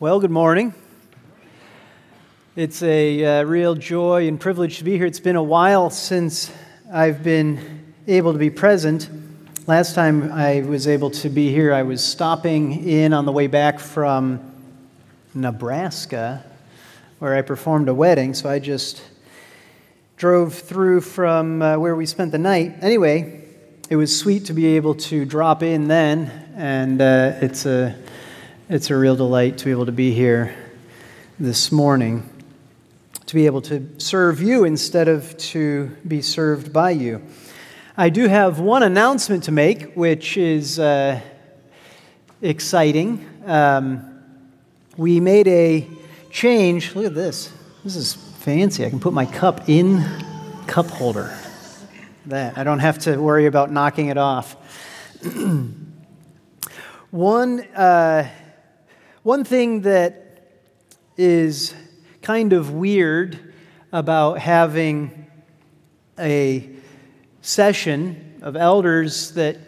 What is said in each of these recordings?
Well, good morning. It's a uh, real joy and privilege to be here. It's been a while since I've been able to be present. Last time I was able to be here, I was stopping in on the way back from Nebraska, where I performed a wedding. So I just drove through from uh, where we spent the night. Anyway, it was sweet to be able to drop in then, and uh, it's a it's a real delight to be able to be here this morning, to be able to serve you instead of to be served by you. I do have one announcement to make, which is uh, exciting. Um, we made a change. Look at this. This is fancy. I can put my cup in cup holder. That I don't have to worry about knocking it off. one. Uh, one thing that is kind of weird about having a session of elders that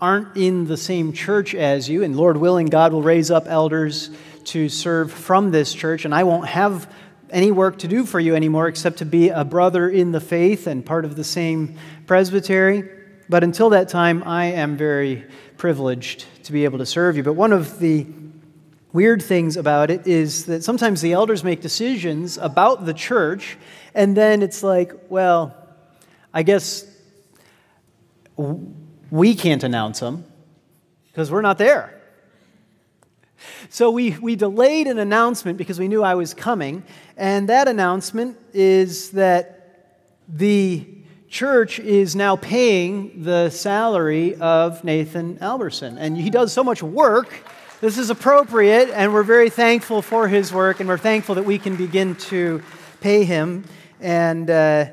aren't in the same church as you, and Lord willing, God will raise up elders to serve from this church, and I won't have any work to do for you anymore except to be a brother in the faith and part of the same presbytery. But until that time, I am very privileged to be able to serve you. But one of the weird things about it is that sometimes the elders make decisions about the church, and then it's like, well, I guess we can't announce them because we're not there. So we, we delayed an announcement because we knew I was coming, and that announcement is that the church is now paying the salary of Nathan Alberson. And he does so much work this is appropriate, and we're very thankful for his work, and we're thankful that we can begin to pay him. And uh,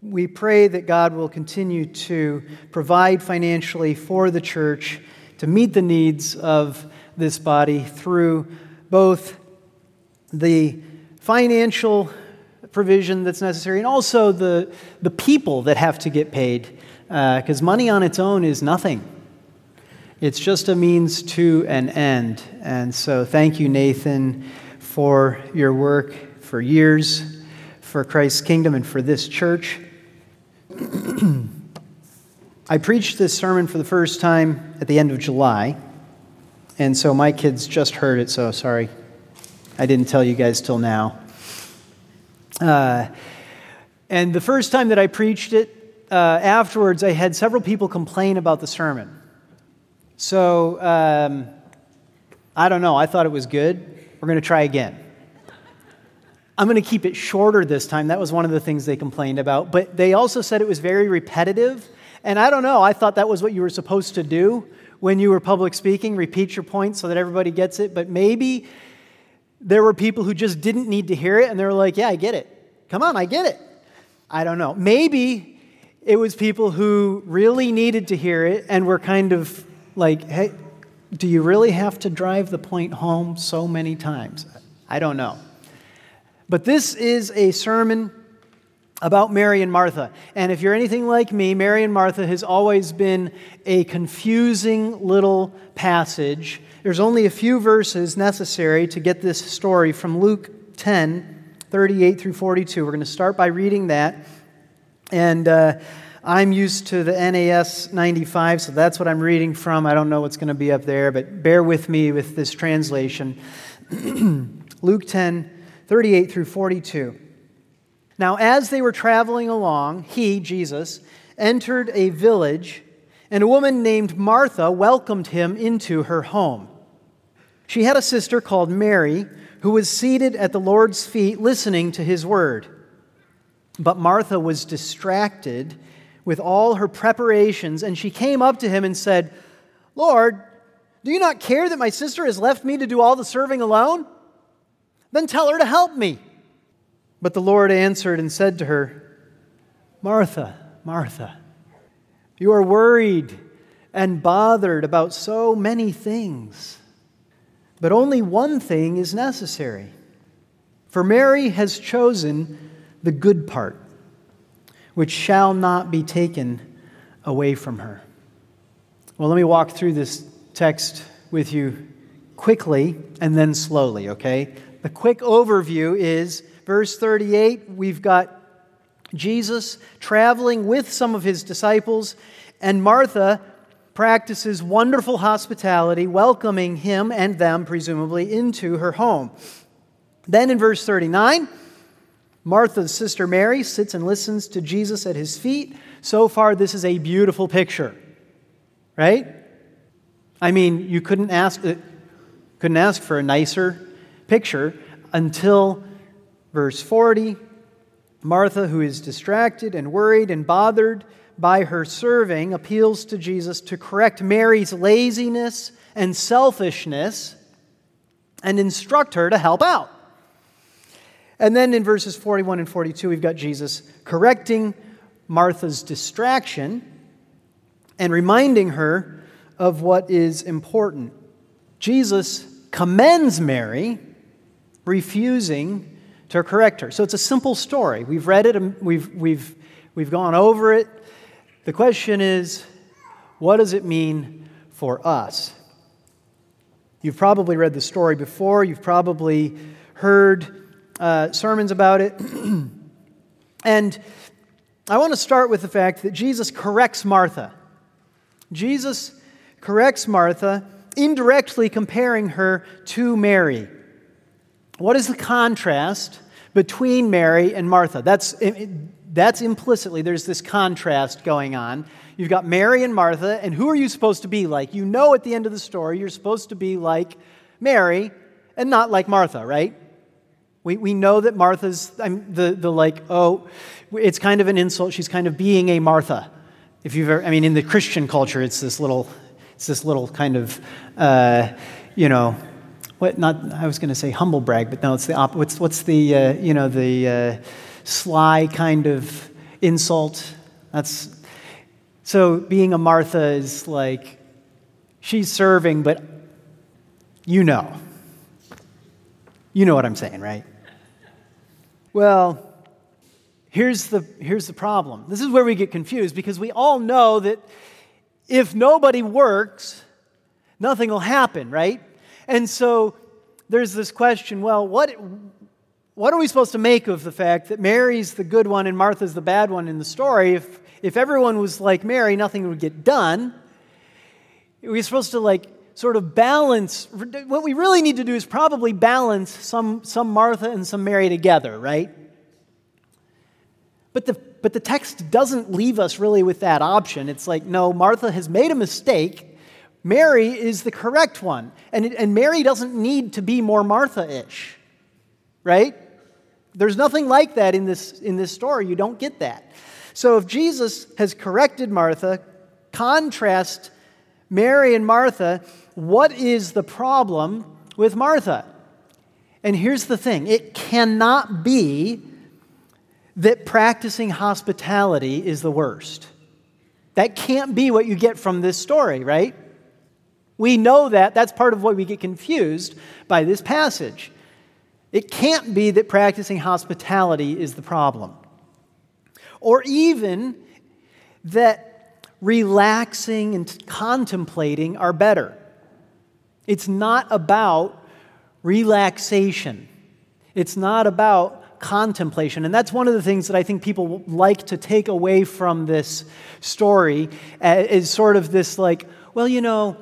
we pray that God will continue to provide financially for the church to meet the needs of this body through both the financial provision that's necessary and also the, the people that have to get paid. Because uh, money on its own is nothing. It's just a means to an end. And so, thank you, Nathan, for your work for years, for Christ's kingdom, and for this church. I preached this sermon for the first time at the end of July. And so, my kids just heard it, so sorry. I didn't tell you guys till now. Uh, and the first time that I preached it, uh, afterwards, I had several people complain about the sermon. So um, I don't know. I thought it was good. We're going to try again. I'm going to keep it shorter this time. That was one of the things they complained about. But they also said it was very repetitive. And I don't know. I thought that was what you were supposed to do when you were public speaking repeat your point so that everybody gets it. But maybe there were people who just didn't need to hear it and they were like, yeah, I get it. Come on, I get it. I don't know. Maybe it was people who really needed to hear it and were kind of like, hey, do you really have to drive the point home so many times? I don't know. But this is a sermon about Mary and Martha. And if you're anything like me, Mary and Martha has always been a confusing little passage. There's only a few verses necessary to get this story from Luke 10 38 through 42. We're going to start by reading that. And uh, I'm used to the NAS 95, so that's what I'm reading from. I don't know what's going to be up there, but bear with me with this translation. Luke 10, 38 through 42. Now, as they were traveling along, he, Jesus, entered a village, and a woman named Martha welcomed him into her home. She had a sister called Mary who was seated at the Lord's feet listening to his word. But Martha was distracted with all her preparations, and she came up to him and said, Lord, do you not care that my sister has left me to do all the serving alone? Then tell her to help me. But the Lord answered and said to her, Martha, Martha, you are worried and bothered about so many things, but only one thing is necessary. For Mary has chosen the good part which shall not be taken away from her. Well, let me walk through this text with you quickly and then slowly, okay? The quick overview is verse 38, we've got Jesus traveling with some of his disciples, and Martha practices wonderful hospitality, welcoming him and them, presumably, into her home. Then in verse 39, Martha's sister Mary sits and listens to Jesus at his feet. So far, this is a beautiful picture, right? I mean, you couldn't ask, uh, couldn't ask for a nicer picture until verse 40. Martha, who is distracted and worried and bothered by her serving, appeals to Jesus to correct Mary's laziness and selfishness and instruct her to help out. And then in verses 41 and 42, we've got Jesus correcting Martha's distraction and reminding her of what is important. Jesus commends Mary, refusing to correct her. So it's a simple story. We've read it, we've, we've, we've gone over it. The question is, what does it mean for us? You've probably read the story before, you've probably heard uh, sermons about it. and I want to start with the fact that Jesus corrects Martha. Jesus corrects Martha, indirectly comparing her to Mary. What is the contrast between Mary and Martha? That's, that's implicitly, there's this contrast going on. You've got Mary and Martha, and who are you supposed to be like? You know at the end of the story, you're supposed to be like Mary and not like Martha, right? We, we know that Martha's I'm, the, the like, oh, it's kind of an insult. She's kind of being a Martha. If you've ever, I mean, in the Christian culture, it's this little, it's this little kind of, uh, you know, what, not, I was going to say humble brag, but no, it's the op- what's, what's the, uh, you know, the uh, sly kind of insult? That's, so being a Martha is like, she's serving, but you know. You know what I'm saying, right? Well, here's the, here's the problem. This is where we get confused because we all know that if nobody works, nothing will happen, right? And so there's this question well, what, what are we supposed to make of the fact that Mary's the good one and Martha's the bad one in the story? If, if everyone was like Mary, nothing would get done. We're supposed to like sort of balance. What we really need to do is probably balance some, some Martha and some Mary together, right? But the, but the text doesn't leave us really with that option. It's like, no, Martha has made a mistake Mary is the correct one. And, and Mary doesn't need to be more Martha ish, right? There's nothing like that in this, in this story. You don't get that. So if Jesus has corrected Martha, contrast Mary and Martha, what is the problem with Martha? And here's the thing it cannot be that practicing hospitality is the worst. That can't be what you get from this story, right? We know that. That's part of why we get confused by this passage. It can't be that practicing hospitality is the problem. Or even that relaxing and contemplating are better. It's not about relaxation, it's not about contemplation. And that's one of the things that I think people like to take away from this story uh, is sort of this like, well, you know,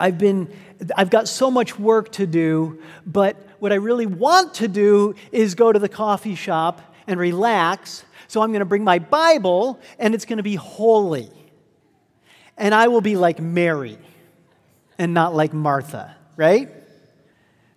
I've been I've got so much work to do, but what I really want to do is go to the coffee shop and relax. So I'm going to bring my Bible and it's going to be holy. And I will be like Mary and not like Martha, right?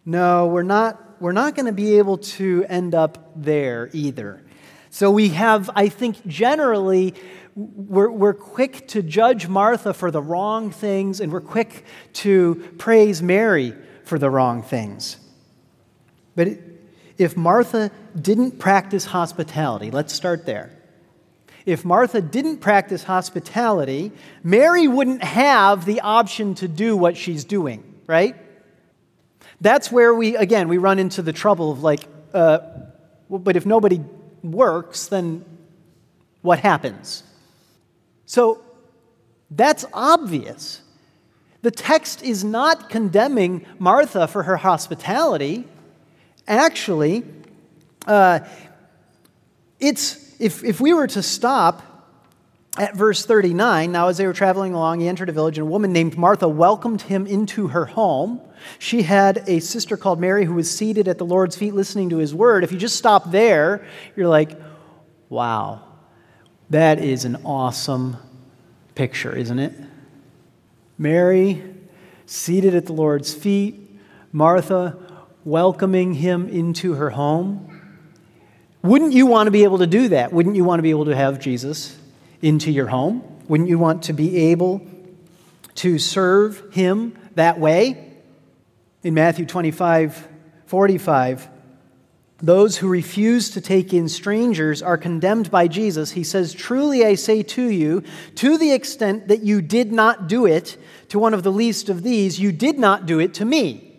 No, we're not we're not going to be able to end up there either. So we have I think generally we're, we're quick to judge Martha for the wrong things, and we're quick to praise Mary for the wrong things. But if Martha didn't practice hospitality, let's start there. If Martha didn't practice hospitality, Mary wouldn't have the option to do what she's doing, right? That's where we, again, we run into the trouble of like, uh, but if nobody works, then what happens? So that's obvious The text is not condemning Martha for her hospitality. Actually, uh, it's, if, if we were to stop at verse 39, now as they were traveling along, he entered a village, and a woman named Martha welcomed him into her home. She had a sister called Mary who was seated at the Lord's feet listening to his word. If you just stop there, you're like, wow, that is an awesome picture, isn't it? Mary seated at the Lord's feet, Martha welcoming him into her home. Wouldn't you want to be able to do that? Wouldn't you want to be able to have Jesus into your home? Wouldn't you want to be able to serve him that way? In Matthew 25, 45, those who refuse to take in strangers are condemned by Jesus. He says, Truly I say to you, to the extent that you did not do it to one of the least of these, you did not do it to me.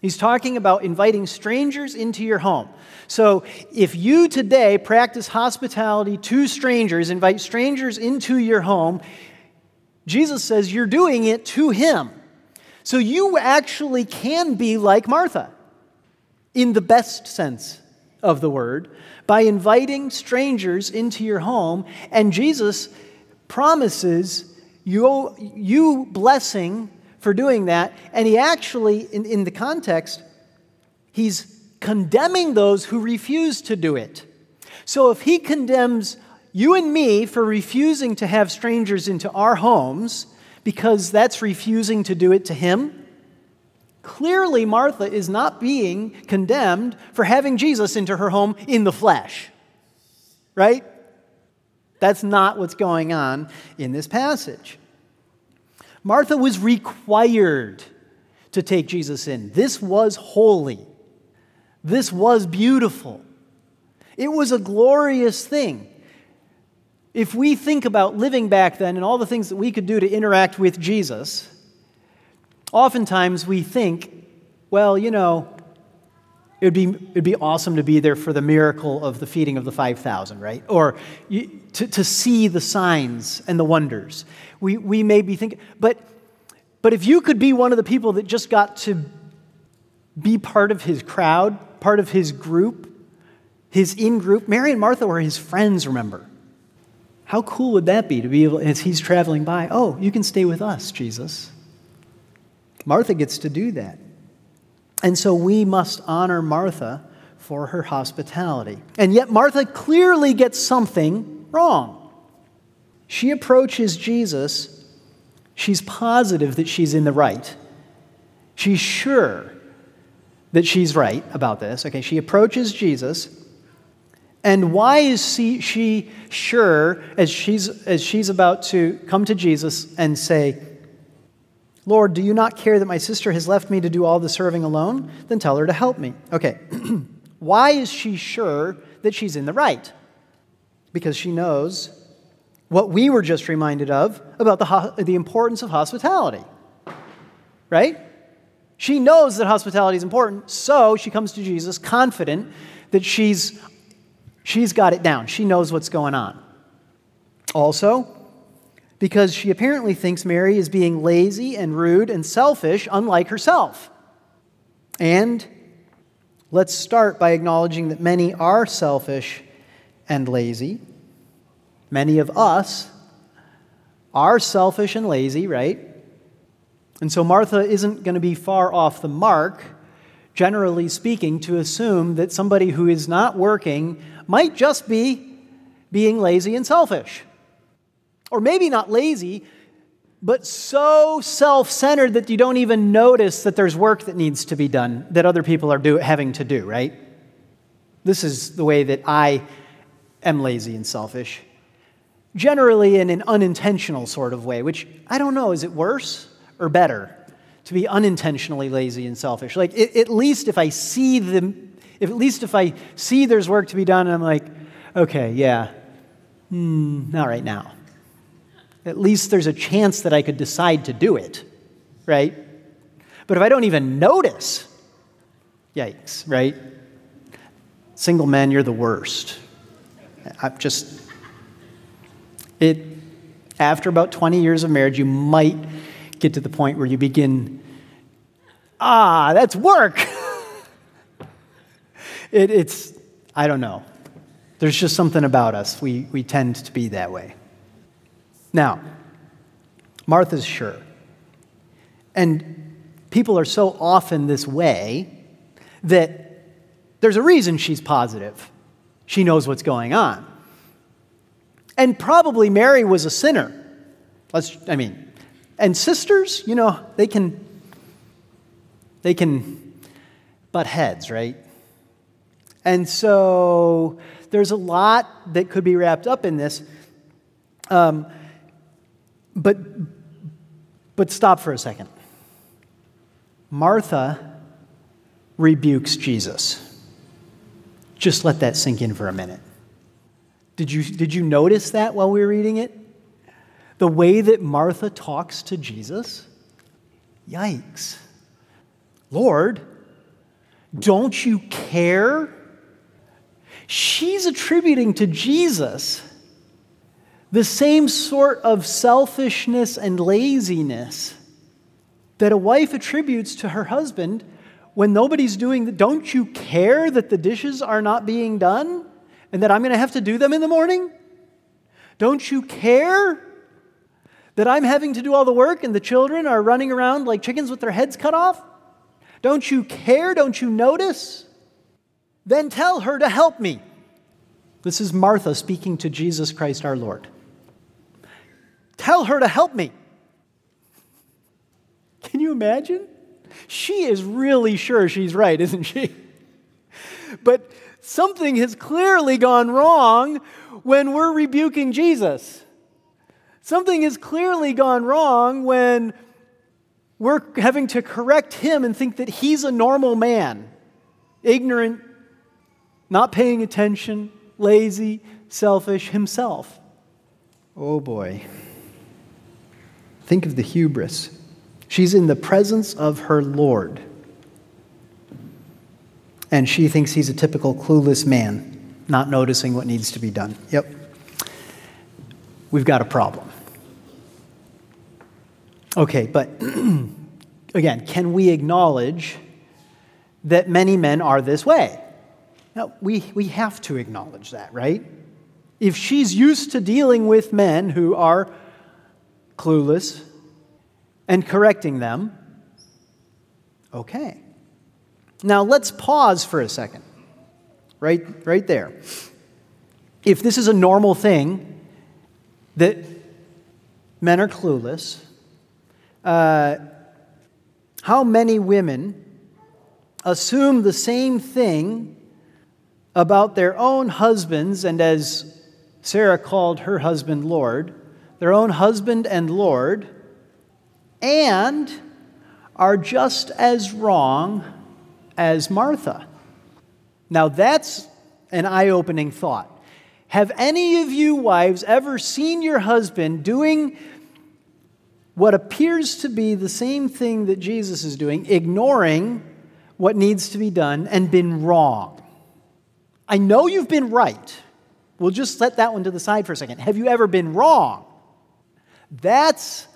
He's talking about inviting strangers into your home. So if you today practice hospitality to strangers, invite strangers into your home, Jesus says you're doing it to him. So you actually can be like Martha in the best sense of the word, by inviting strangers into your home. And Jesus promises you, you blessing for doing that. And he actually, in, in the context, he's condemning those who refuse to do it. So if he condemns you and me for refusing to have strangers into our homes because that's refusing to do it to him, Clearly, Martha is not being condemned for having Jesus into her home in the flesh. Right? That's not what's going on in this passage. Martha was required to take Jesus in. This was holy. This was beautiful. It was a glorious thing. If we think about living back then and all the things that we could do to interact with Jesus, Oftentimes we think, well, you know, it would be, it'd be awesome to be there for the miracle of the feeding of the 5,000, right? Or you, to, to see the signs and the wonders. We, we may be thinking, but, but if you could be one of the people that just got to be part of his crowd, part of his group, his in group, Mary and Martha were his friends, remember? How cool would that be to be able, as he's traveling by, oh, you can stay with us, Jesus. Martha gets to do that. And so we must honor Martha for her hospitality. And yet, Martha clearly gets something wrong. She approaches Jesus, she's positive that she's in the right. She's sure that she's right about this. Okay, she approaches Jesus. And why is she, sure as she's, as she's about to come to Jesus and say, Lord, do you not care that my sister has left me to do all the serving alone? Then tell her to help me. Okay. Why is she sure that she's in the right? Because she knows what we were just reminded of about the, the importance of hospitality. Right? She knows that hospitality is important, so she comes to Jesus confident that she's, she's got it down. She knows what's going on. Also, because she apparently thinks Mary is being lazy and rude and selfish, unlike herself. And let's start by acknowledging that many are selfish and lazy. Many of us are selfish and lazy, right? And so Martha isn't going to be far off the mark, generally speaking, to assume that somebody who is not working might just be being lazy and selfish. Or maybe not lazy, but so self centered that you don't even notice that there's work that needs to be done that other people are do, having to do, right? This is the way that I am lazy and selfish. Generally, in an unintentional sort of way, which I don't know, is it worse or better to be unintentionally lazy and selfish? Like, it, at least if I see them, if, at least if I see there's work to be done, and I'm like, okay, yeah, hmm, not right now at least there's a chance that I could decide to do it, right? But if I don't even notice, yikes, right? Single men, you're the worst. i just, it, after about 20 years of marriage, you might get to the point where you begin, ah, that's work. it, it's, I don't know. There's just something about us. We, we tend to be that way. Now, Martha's sure. And people are so often this way that there's a reason she's positive. She knows what's going on. And probably Mary was a sinner. Let's, I mean, and sisters, you know, they can, they can butt heads, right? And so there's a lot that could be wrapped up in this. Um, but, but stop for a second. Martha rebukes Jesus. Just let that sink in for a minute. Did you, did you notice that while we were reading it? The way that Martha talks to Jesus? Yikes. Lord, don't you care she's attributing to Jesus the same sort of selfishness and laziness that a wife attributes to her husband when nobody's doing the, don't you care that the dishes are not being done and that I'm going to have to do them in the morning? Don't you care that I'm having to do all the work and the children are running around like chickens with their heads cut off? Don't you care? Don't you notice? Then tell her to help me. This is Martha speaking to Jesus Christ our Lord. Tell her to help me. Can you imagine? She is really sure she's right, isn't she? But something has clearly gone wrong when we're rebuking Jesus. Something has clearly gone wrong when we're having to correct him and think that he's a normal man, ignorant, not paying attention, lazy, selfish himself. Oh boy. Think of the hubris. She's in the presence of her Lord. And she thinks he's a typical clueless man, not noticing what needs to be done. Yep. We've got a problem. Okay, but again, can we acknowledge that many men are this way? Now, we, we have to acknowledge that, right? If she's used to dealing with men who are clueless and correcting them, okay. Now, let's pause for a second. Right, right there. If this is a normal thing that men are clueless, uh, how many women assume the same thing about their own husbands, and as Sarah called her husband Lord, their own husband and Lord, and are just as wrong as Martha. Now, that's an eye opening thought. Have any of you wives ever seen your husband doing what appears to be the same thing that Jesus is doing, ignoring what needs to be done, and been wrong? I know you've been right. We'll just set that one to the side for a second. Have you ever been wrong? That's,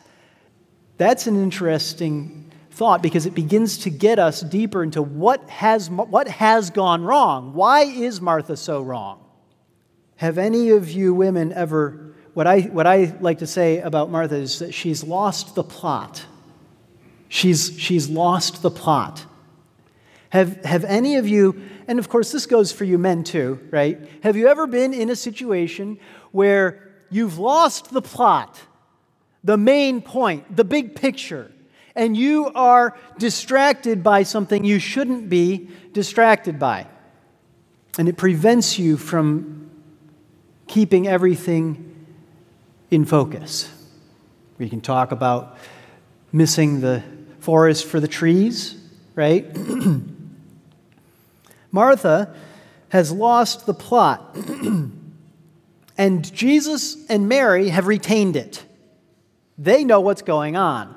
that's an interesting thought because it begins to get us deeper into what has, what has gone wrong. Why is Martha so wrong? Have any of you women ever, what I, what I like to say about Martha is that she's lost the plot. She's, she's lost the plot. Have, have any of you, and of course this goes for you men too, right? Have you ever been in a situation where you've lost the plot, the main point, the big picture, and you are distracted by something you shouldn't be distracted by? And it prevents you from keeping everything in focus. We can talk about missing the forest for the trees, right? Martha has lost the plot, and Jesus and Mary have retained it. They know what's going on.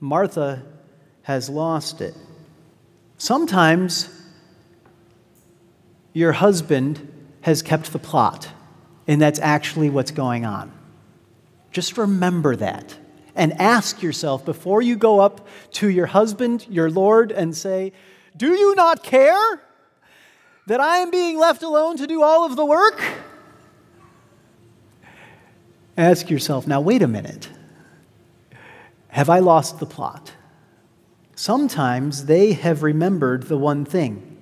Martha has lost it. Sometimes your husband has kept the plot, and that's actually what's going on. Just remember that. and ask yourself before you go up to your husband, your Lord, and say, Do you not care that I am being left alone to do all of the work? Ask yourself, now wait a minute. Have I lost the plot? Sometimes they have remembered the one thing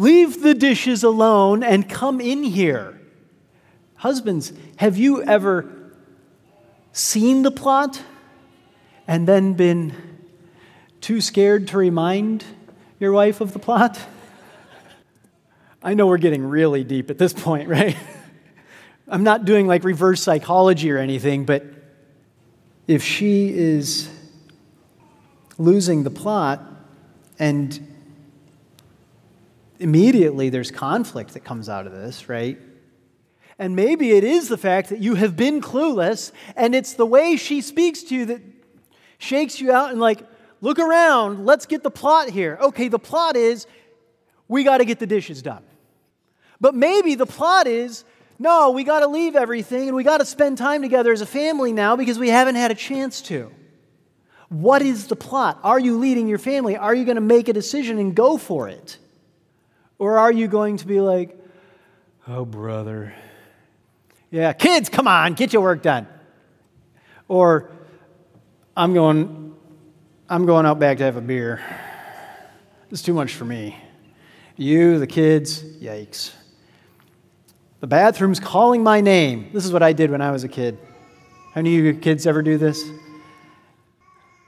leave the dishes alone and come in here. Husbands, have you ever seen the plot and then been too scared to remind your wife of the plot? I know we're getting really deep at this point, right? I'm not doing like reverse psychology or anything, but if she is losing the plot and immediately there's conflict that comes out of this, right? And maybe it is the fact that you have been clueless and it's the way she speaks to you that shakes you out and, like, look around, let's get the plot here. Okay, the plot is we got to get the dishes done. But maybe the plot is no, we got to leave everything and we got to spend time together as a family now because we haven't had a chance to. What is the plot? Are you leading your family? Are you going to make a decision and go for it? Or are you going to be like, oh, brother, yeah, kids, come on, get your work done. Or I'm going, I'm going out back to have a beer. It's too much for me. You, the kids, yikes. The bathroom's calling my name. This is what I did when I was a kid. How many of you kids ever do this?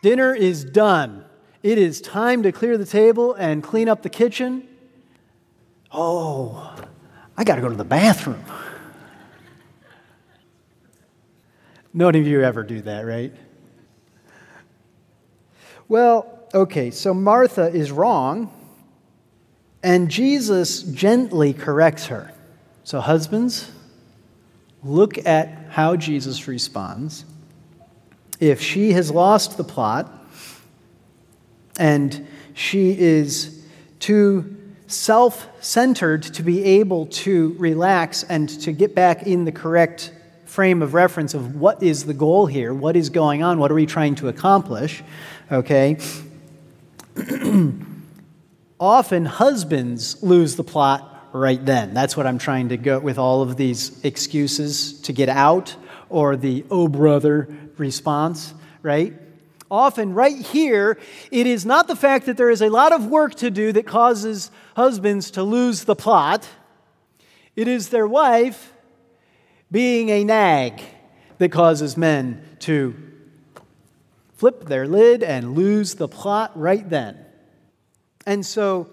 Dinner is done. It is time to clear the table and clean up the kitchen. Oh, I got to go to the bathroom. None of you ever do that, right? Well, okay, so Martha is wrong, and Jesus gently corrects her. So, husbands, look at how Jesus responds. If she has lost the plot and she is too self centered to be able to relax and to get back in the correct frame of reference of what is the goal here, what is going on, what are we trying to accomplish, okay? Often husbands lose the plot right then. That's what I'm trying to go with all of these excuses to get out or the oh brother response, right? Often, right here, it is not the fact that there is a lot of work to do that causes husbands to lose the plot. It is their wife being a nag that causes men to flip their lid and lose the plot right then. And so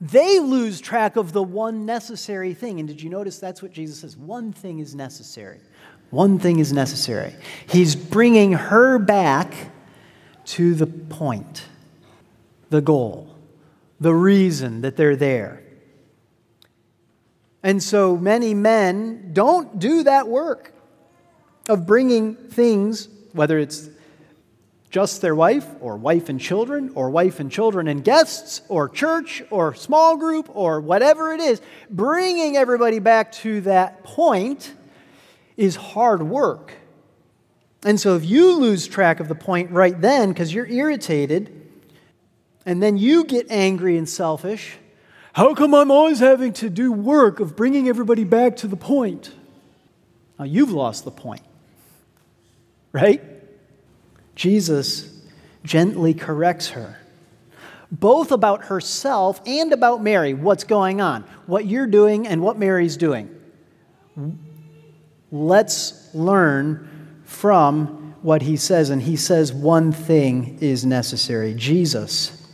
they lose track of the one necessary thing. And did you notice that's what Jesus says? One thing is necessary. One thing is necessary. He's bringing her back to the point, the goal, the reason that they're there. And so many men don't do that work of bringing things, whether it's just their wife, or wife and children, or wife and children and guests, or church, or small group, or whatever it is, bringing everybody back to that point is hard work. And so if you lose track of the point right then because you're irritated, and then you get angry and selfish, how come I'm always having to do work of bringing everybody back to the point? Now, you've lost the point, right? Jesus gently corrects her, both about herself and about Mary, what's going on, what you're doing and what Mary's doing. Let's learn from what he says, and he says one thing is necessary Jesus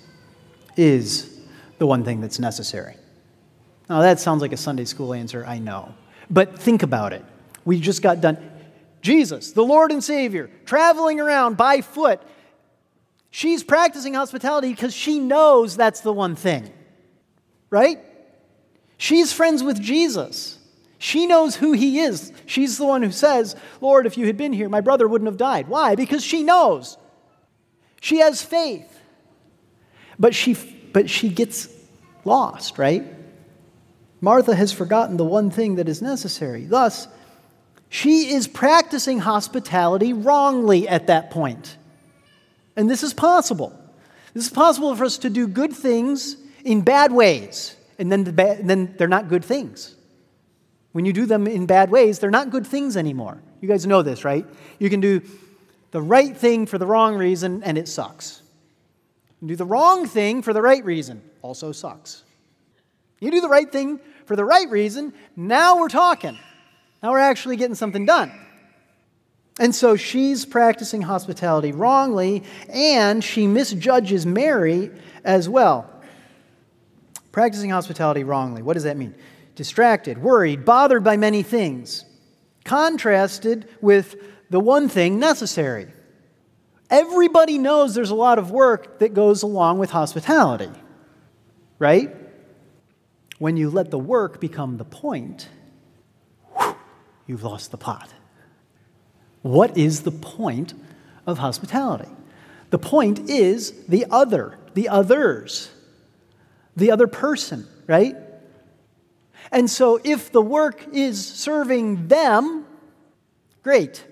is the one thing that's necessary. Now, that sounds like a Sunday school answer, I know. But think about it. We just got done. Jesus, the Lord and Savior, traveling around by foot. She's practicing hospitality because she knows that's the one thing, right? She's friends with Jesus. She knows who he is. She's the one who says, Lord, if you had been here, my brother wouldn't have died. Why? Because she knows. She has faith. But she but she gets lost, right? Martha has forgotten the one thing that is necessary. Thus, She is practicing hospitality wrongly at that point. And this is possible. This is possible for us to do good things in bad ways, and then, the ba- then they're not good things. When you do them in bad ways, they're not good things anymore. You guys know this, right? You can do the right thing for the wrong reason, and it sucks. You do the wrong thing for the right reason, also sucks. You do the right thing for the right reason, now we're talking. Now we're actually getting something done. And so she's practicing hospitality wrongly, and she misjudges Mary as well. Practicing hospitality wrongly. What does that mean? Distracted, worried, bothered by many things. Contrasted with the one thing necessary. Everybody knows there's a lot of work that goes along with hospitality, right? When you let the work become the point, you've lost the pot. What is the point of hospitality? The point is the other, the others, the other person, right? And so if the work is serving them, great.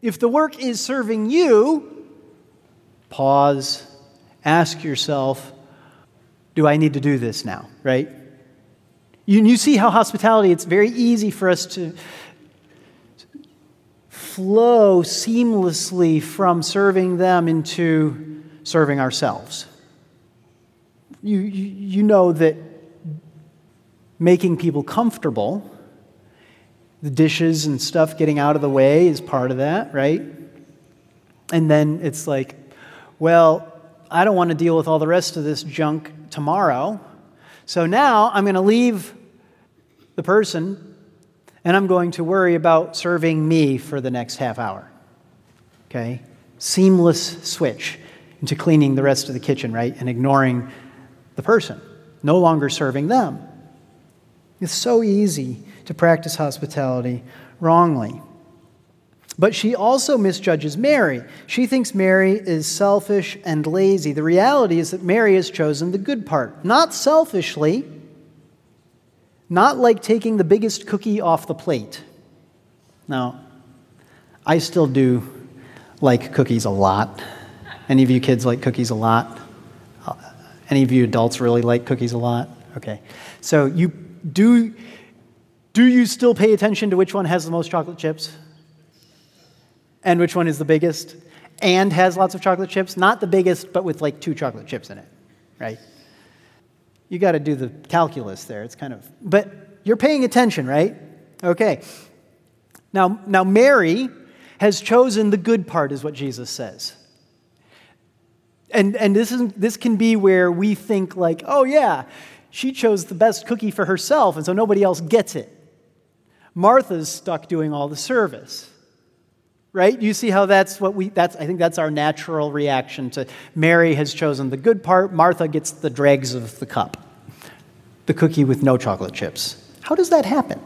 If the work is serving you, pause, ask yourself, do I need to do this now, right? You, you see how hospitality, it's very easy for us to, flow seamlessly from serving them into serving ourselves. You, you, know that making people comfortable, the dishes and stuff getting out of the way is part of that, right? And then it's like, well, I don't want to deal with all the rest of this junk tomorrow. So now I'm going to leave the person and I'm going to worry about serving me for the next half hour. Okay? Seamless switch into cleaning the rest of the kitchen, right? And ignoring the person, no longer serving them. It's so easy to practice hospitality wrongly. But she also misjudges Mary. She thinks Mary is selfish and lazy. The reality is that Mary has chosen the good part, not selfishly not like taking the biggest cookie off the plate. Now, I still do like cookies a lot. Any of you kids like cookies a lot? Uh, any of you adults really like cookies a lot? Okay. So you do do you still pay attention to which one has the most chocolate chips? And which one is the biggest? And has lots of chocolate chips? Not the biggest, but with like two chocolate chips in it, right? You got to do the calculus there. It's kind of, but you're paying attention, right? Okay. Now, now Mary has chosen the good part, is what Jesus says. And, and this, is, this can be where we think, like, oh, yeah, she chose the best cookie for herself, and so nobody else gets it. Martha's stuck doing all the service right? You see how that's what we that's i think that's our natural reaction to mary has chosen the good part martha gets the dregs of the cup the cookie with no chocolate chips. How does that happen?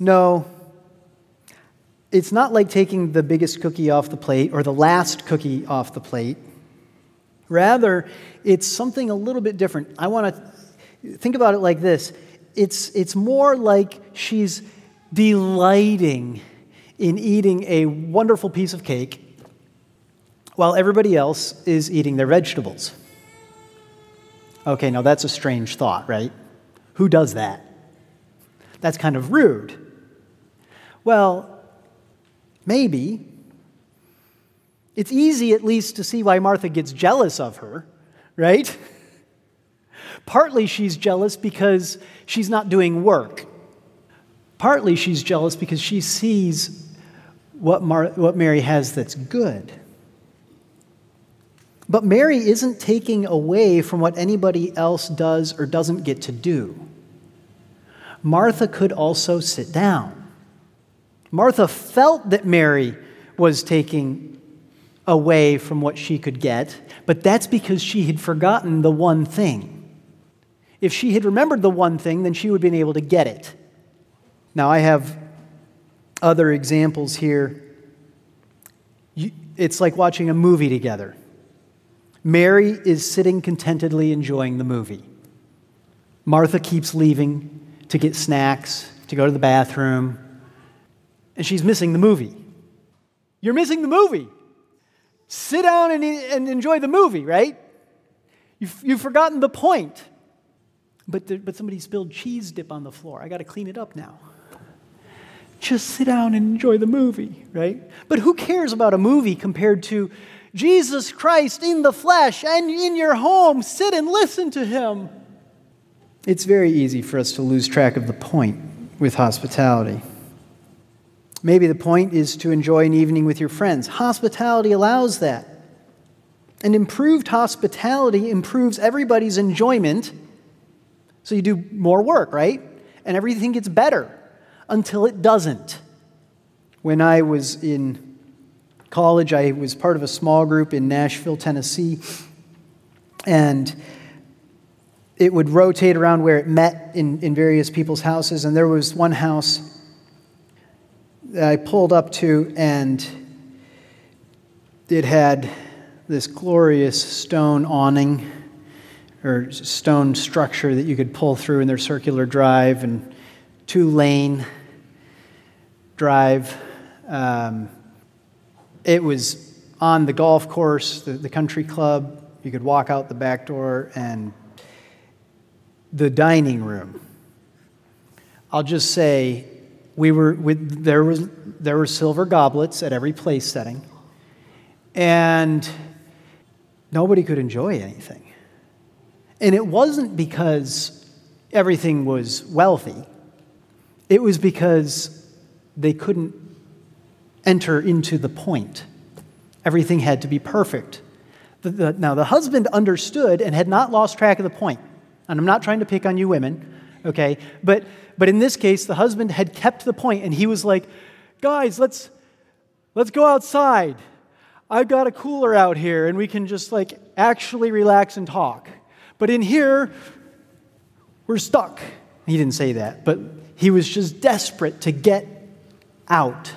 No. It's not like taking the biggest cookie off the plate or the last cookie off the plate. Rather it's something a little bit different. I want to think about it like this. It's it's more like she's delighting in eating a wonderful piece of cake while everybody else is eating their vegetables. Okay, now that's a strange thought, right? Who does that? That's kind of rude. Well, maybe. It's easy, at least, to see why Martha gets jealous of her, right? Partly she's jealous because she's not doing work. Partly she's jealous because she sees what, Mar- what Mary has that's good. But Mary isn't taking away from what anybody else does or doesn't get to do. Martha could also sit down. Martha felt that Mary was taking away from what she could get, but that's because she had forgotten the one thing. If she had remembered the one thing, then she would have been able to get it. Now, I have other examples here. It's like watching a movie together. Mary is sitting contentedly enjoying the movie. Martha keeps leaving to get snacks, to go to the bathroom, and she's missing the movie. You're missing the movie. Sit down and, and enjoy the movie, right? You've, you've forgotten the point. But, the, but somebody spilled cheese dip on the floor. I got to clean it up now. Just sit down and enjoy the movie, right? But who cares about a movie compared to Jesus Christ in the flesh and in your home? Sit and listen to him. It's very easy for us to lose track of the point with hospitality. Maybe the point is to enjoy an evening with your friends. Hospitality allows that. And improved hospitality improves everybody's enjoyment. So you do more work, right? And everything gets better until it doesn't. When I was in college, I was part of a small group in Nashville, Tennessee. And it would rotate around where it met in, in various people's houses. And there was one house that I pulled up to, and it had this glorious stone awning or stone structure that you could pull through in their circular drive and two lane drive. Um, it was on the golf course, the, the country club. You could walk out the back door and the dining room. I'll just say we were with, there was there were silver goblets at every place setting and nobody could enjoy anything and it wasn't because everything was wealthy it was because they couldn't enter into the point everything had to be perfect the, the, now the husband understood and had not lost track of the point. and i'm not trying to pick on you women okay but but in this case, the husband had kept the point and he was like, guys, let's, let's go outside. I've got a cooler out here and we can just like actually relax and talk. But in here, we're stuck. He didn't say that, but he was just desperate to get out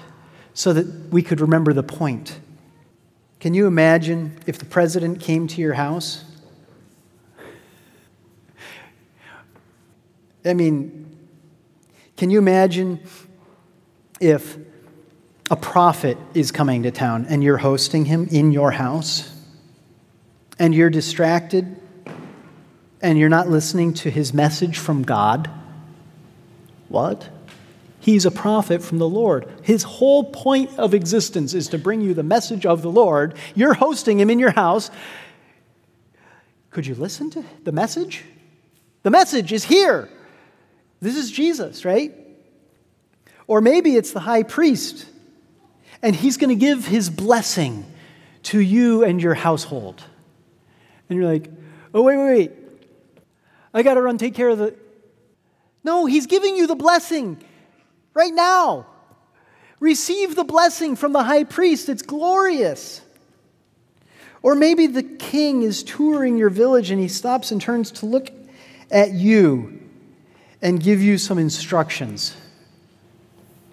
so that we could remember the point. Can you imagine if the president came to your house? I mean, can you imagine if a prophet is coming to town and you're hosting him in your house and you're distracted and you're not listening to his message from God? What? He's a prophet from the Lord. His whole point of existence is to bring you the message of the Lord. You're hosting him in your house. Could you listen to the message? The message is here. This is Jesus, right? Or maybe it's the high priest, and he's going to give his blessing to you and your household. And you're like, oh, wait, wait, wait. I got to run take care of the. No, he's giving you the blessing right now. Receive the blessing from the high priest. It's glorious. Or maybe the king is touring your village and he stops and turns to look at you and give you some instructions.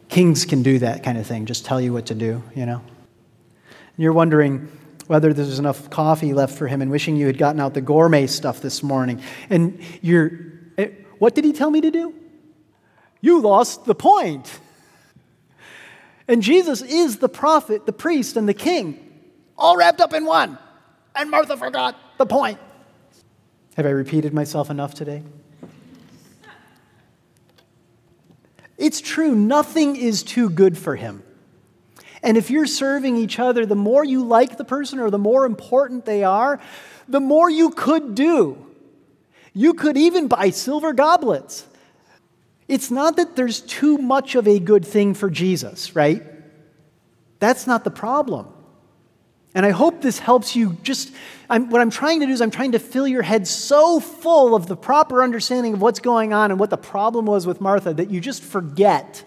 Kings can do that kind of thing, just tell you what to do, you know? And you're wondering whether there's enough coffee left for him and wishing you had gotten out the gourmet stuff this morning. And you're, eh, what did he tell me to do? You lost the point. And Jesus is the prophet, the priest, and the king, all wrapped up in one. And Martha forgot the point. Have I repeated myself enough today? It's true, nothing is too good for him. And if you're serving each other, the more you like the person or the more important they are, the more you could do. You could even buy silver goblets. It's not that there's too much of a good thing for Jesus, right? That's not the problem. And I hope this helps you just. I'm, what I'm trying to do is, I'm trying to fill your head so full of the proper understanding of what's going on and what the problem was with Martha that you just forget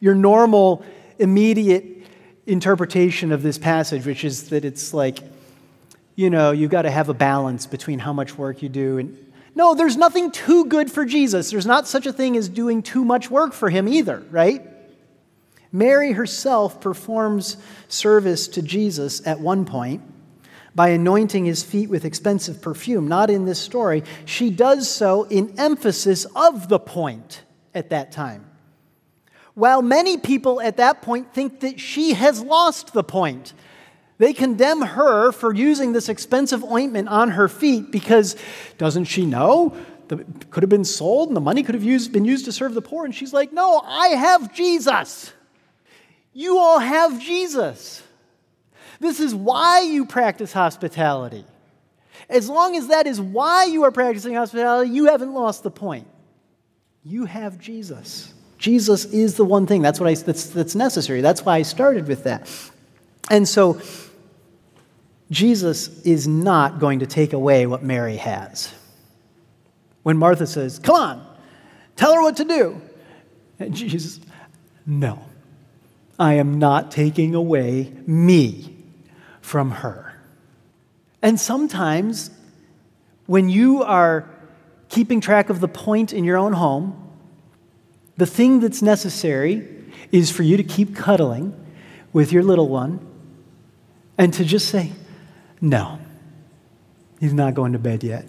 your normal, immediate interpretation of this passage, which is that it's like, you know, you've got to have a balance between how much work you do. And no, there's nothing too good for Jesus. There's not such a thing as doing too much work for him either, right? Mary herself performs service to Jesus at one point by anointing his feet with expensive perfume. Not in this story. She does so in emphasis of the point at that time. While many people at that point think that she has lost the point. They condemn her for using this expensive ointment on her feet because doesn't she know? It could have been sold and the money could have used, been used to serve the poor. And she's like, No, I have Jesus. You all have Jesus. This is why you practice hospitality. As long as that is why you are practicing hospitality, you haven't lost the point. You have Jesus. Jesus is the one thing. That's what I, that's, that's necessary. That's why I started with that. And so, Jesus is not going to take away what Mary has. When Martha says, Come on, tell her what to do. And Jesus, no, I am not taking away me from her. And sometimes, when you are keeping track of the point in your own home, the thing that's necessary is for you to keep cuddling with your little one and to just say, No, he's not going to bed yet.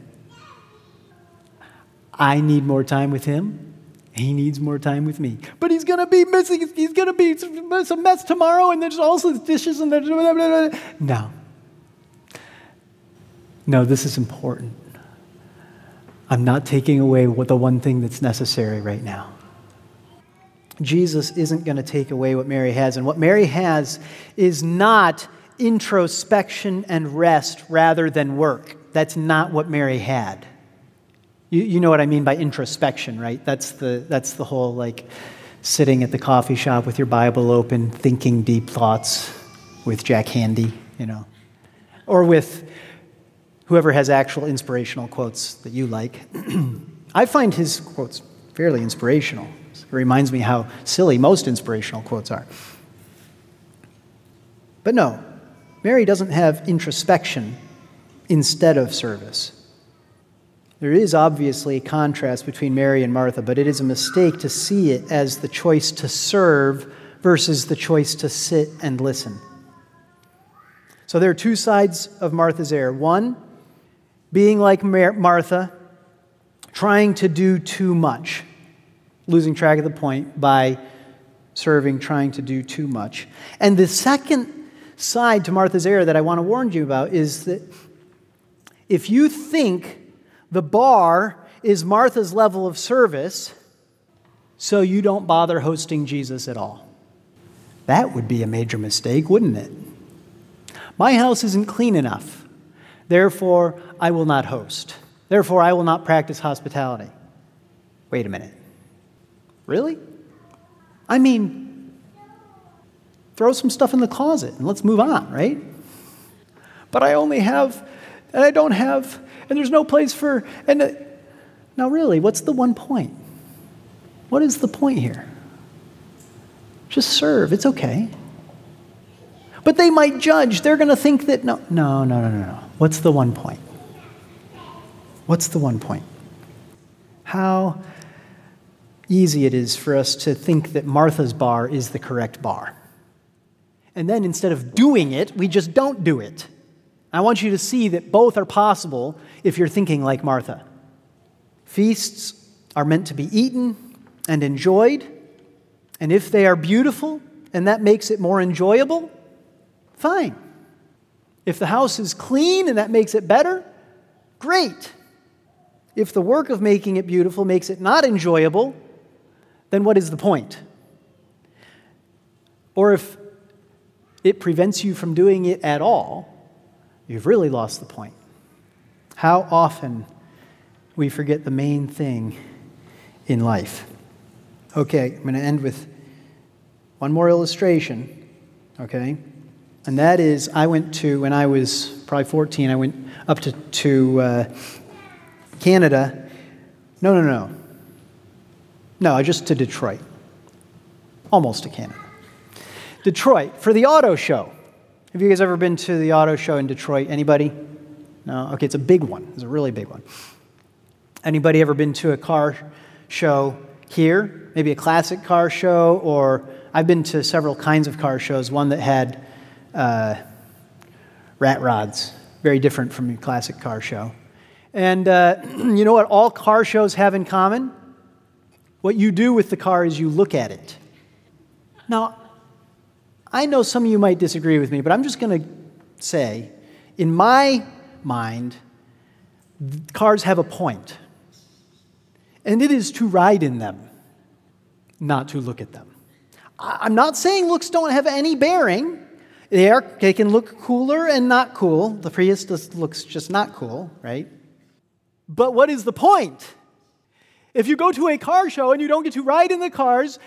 I need more time with him. He needs more time with me. But he's going to be missing. He's going to be some mess tomorrow, and there's also dishes and there's. Blah, blah, blah. No. No, this is important. I'm not taking away the one thing that's necessary right now. Jesus isn't going to take away what Mary has. And what Mary has is not introspection and rest rather than work. That's not what Mary had. You, you know what I mean by introspection, right? That's the, that's the whole like sitting at the coffee shop with your Bible open, thinking deep thoughts with Jack Handey, you know, or with whoever has actual inspirational quotes that you like. I find his quotes fairly inspirational. It reminds me how silly most inspirational quotes are. But no, Mary doesn't have introspection instead of service. There is obviously a contrast between Mary and Martha, but it is a mistake to see it as the choice to serve versus the choice to sit and listen. So there are two sides of Martha's error. One, being like Martha, trying to do too much, losing track of the point by serving, trying to do too much. And the second side to Martha's error that I want to warn you about is that if you think the bar is Martha's level of service, so you don't bother hosting Jesus at all. That would be a major mistake, wouldn't it? My house isn't clean enough. Therefore, I will not host. Therefore, I will not practice hospitality. Wait a minute. Really? I mean, throw some stuff in the closet and let's move on, right? But I only have, and I don't have and there's no place for. And uh, now, really, what's the one point? What is the point here? Just serve. It's okay. But they might judge. They're going to think that no, no, no, no, no, no. What's the one point? What's the one point? How easy it is for us to think that Martha's bar is the correct bar. And then instead of doing it, we just don't do it. I want you to see that both are possible if you're thinking like Martha. Feasts are meant to be eaten and enjoyed, and if they are beautiful and that makes it more enjoyable, fine. If the house is clean and that makes it better, great. If the work of making it beautiful makes it not enjoyable, then what is the point? Or if it prevents you from doing it at all, you've really lost the point. How often we forget the main thing in life. Okay, I'm going to end with one more illustration, okay? And that is, I went to, when I was probably 14, I went up to, to uh, Canada. No, no, no. No, just to Detroit. Almost to Canada. Detroit for the auto show. Have you guys ever been to the auto show in Detroit? Anybody? No? Okay, it's a big one. It's a really big one. Anybody ever been to a car show here? Maybe a classic car show, or I've been to several kinds of car shows. One that had uh, rat rods, very different from your classic car show. And uh, you know what all car shows have in common? What you do with the car is you look at it. Now, I know some of you might disagree with me, but I'm just going to say, in my mind, cars have a point, and it is to ride in them, not to look at them. I'm not saying looks don't have any bearing. They, are, they can look cooler and not cool. The Prius just looks just not cool, right? But what is the point? If you go to a car show and you don't get to ride in the cars,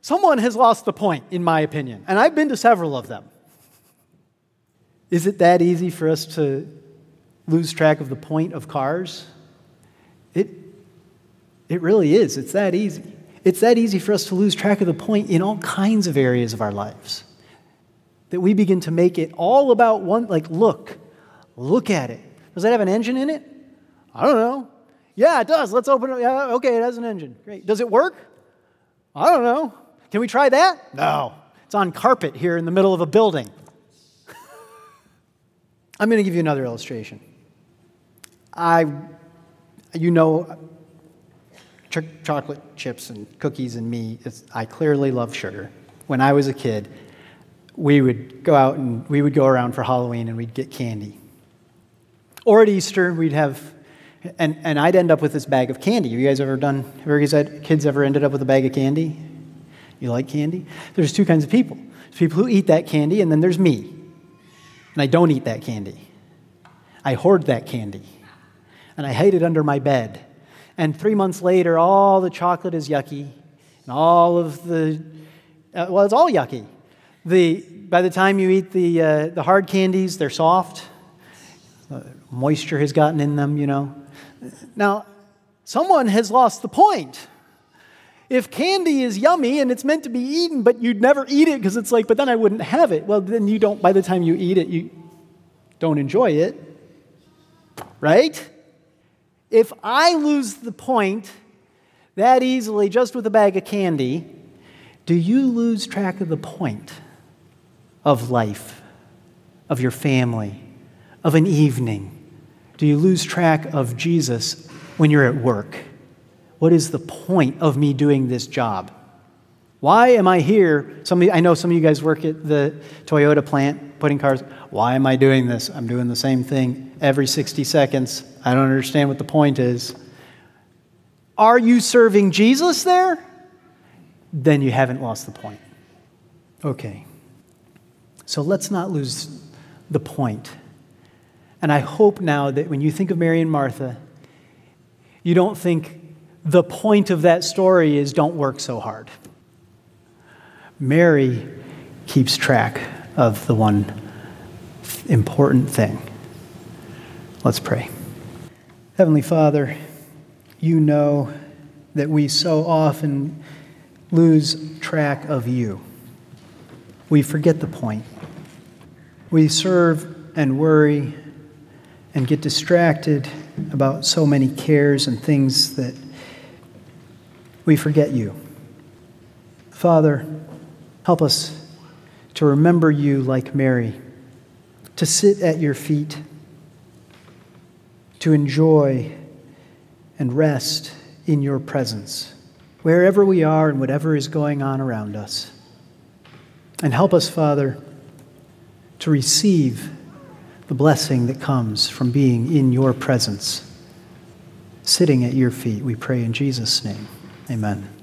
someone has lost the point, in my opinion. And I've been to several of them. Is it that easy for us to lose track of the point of cars? It, it really is. It's that easy. It's that easy for us to lose track of the point in all kinds of areas of our lives. That we begin to make it all about one, like, look, look at it. Does that have an engine in it? I don't know. Yeah, it does. Let's open it. Yeah, okay, it has an engine. Great. Does it work? I don't know. Can we try that? No. It's on carpet here in the middle of a building. I'm going to give you another illustration. I, you know, ch- chocolate chips and cookies and me, I clearly love sugar. When I was a kid, we would go out and we would go around for Halloween and we'd get candy. Or at Easter, we'd have, and, and I'd end up with this bag of candy. Have you guys ever done, have you guys had, kids ever ended up with a bag of candy? You like candy? There's two kinds of people. There's people who eat that candy, and then there's me. And I don't eat that candy. I hoard that candy. And I hide it under my bed. And three months later, all the chocolate is yucky, and all of the, uh, well, it's all yucky. The, by the time you eat the, uh, the hard candies, they're soft. Uh, moisture has gotten in them, you know. Now, someone has lost the point. If candy is yummy and it's meant to be eaten, but you'd never eat it because it's like, but then I wouldn't have it, well, then you don't, by the time you eat it, you don't enjoy it. Right? If I lose the point that easily just with a bag of candy, do you lose track of the point of life, of your family, of an evening? Do you lose track of Jesus when you're at work? What is the point of me doing this job? Why am I here? Some I know some of you guys work at the Toyota plant putting cars. Why am I doing this? I'm doing the same thing every 60 seconds. I don't understand what the point is. Are you serving Jesus there? Then you haven't lost the point. Okay. So let's not lose the point. And I hope now that when you think of Mary and Martha, you don't think the point of that story is don't work so hard. Mary keeps track of the one important thing. Let's pray. Heavenly Father, you know that we so often lose track of you. We forget the point. We serve and worry and get distracted about so many cares and things that we forget you. Father, Help us to remember you like Mary, to sit at your feet, to enjoy and rest in your presence, wherever we are and whatever is going on around us. And help us, Father, to receive the blessing that comes from being in your presence, sitting at your feet. We pray in Jesus' name. Amen.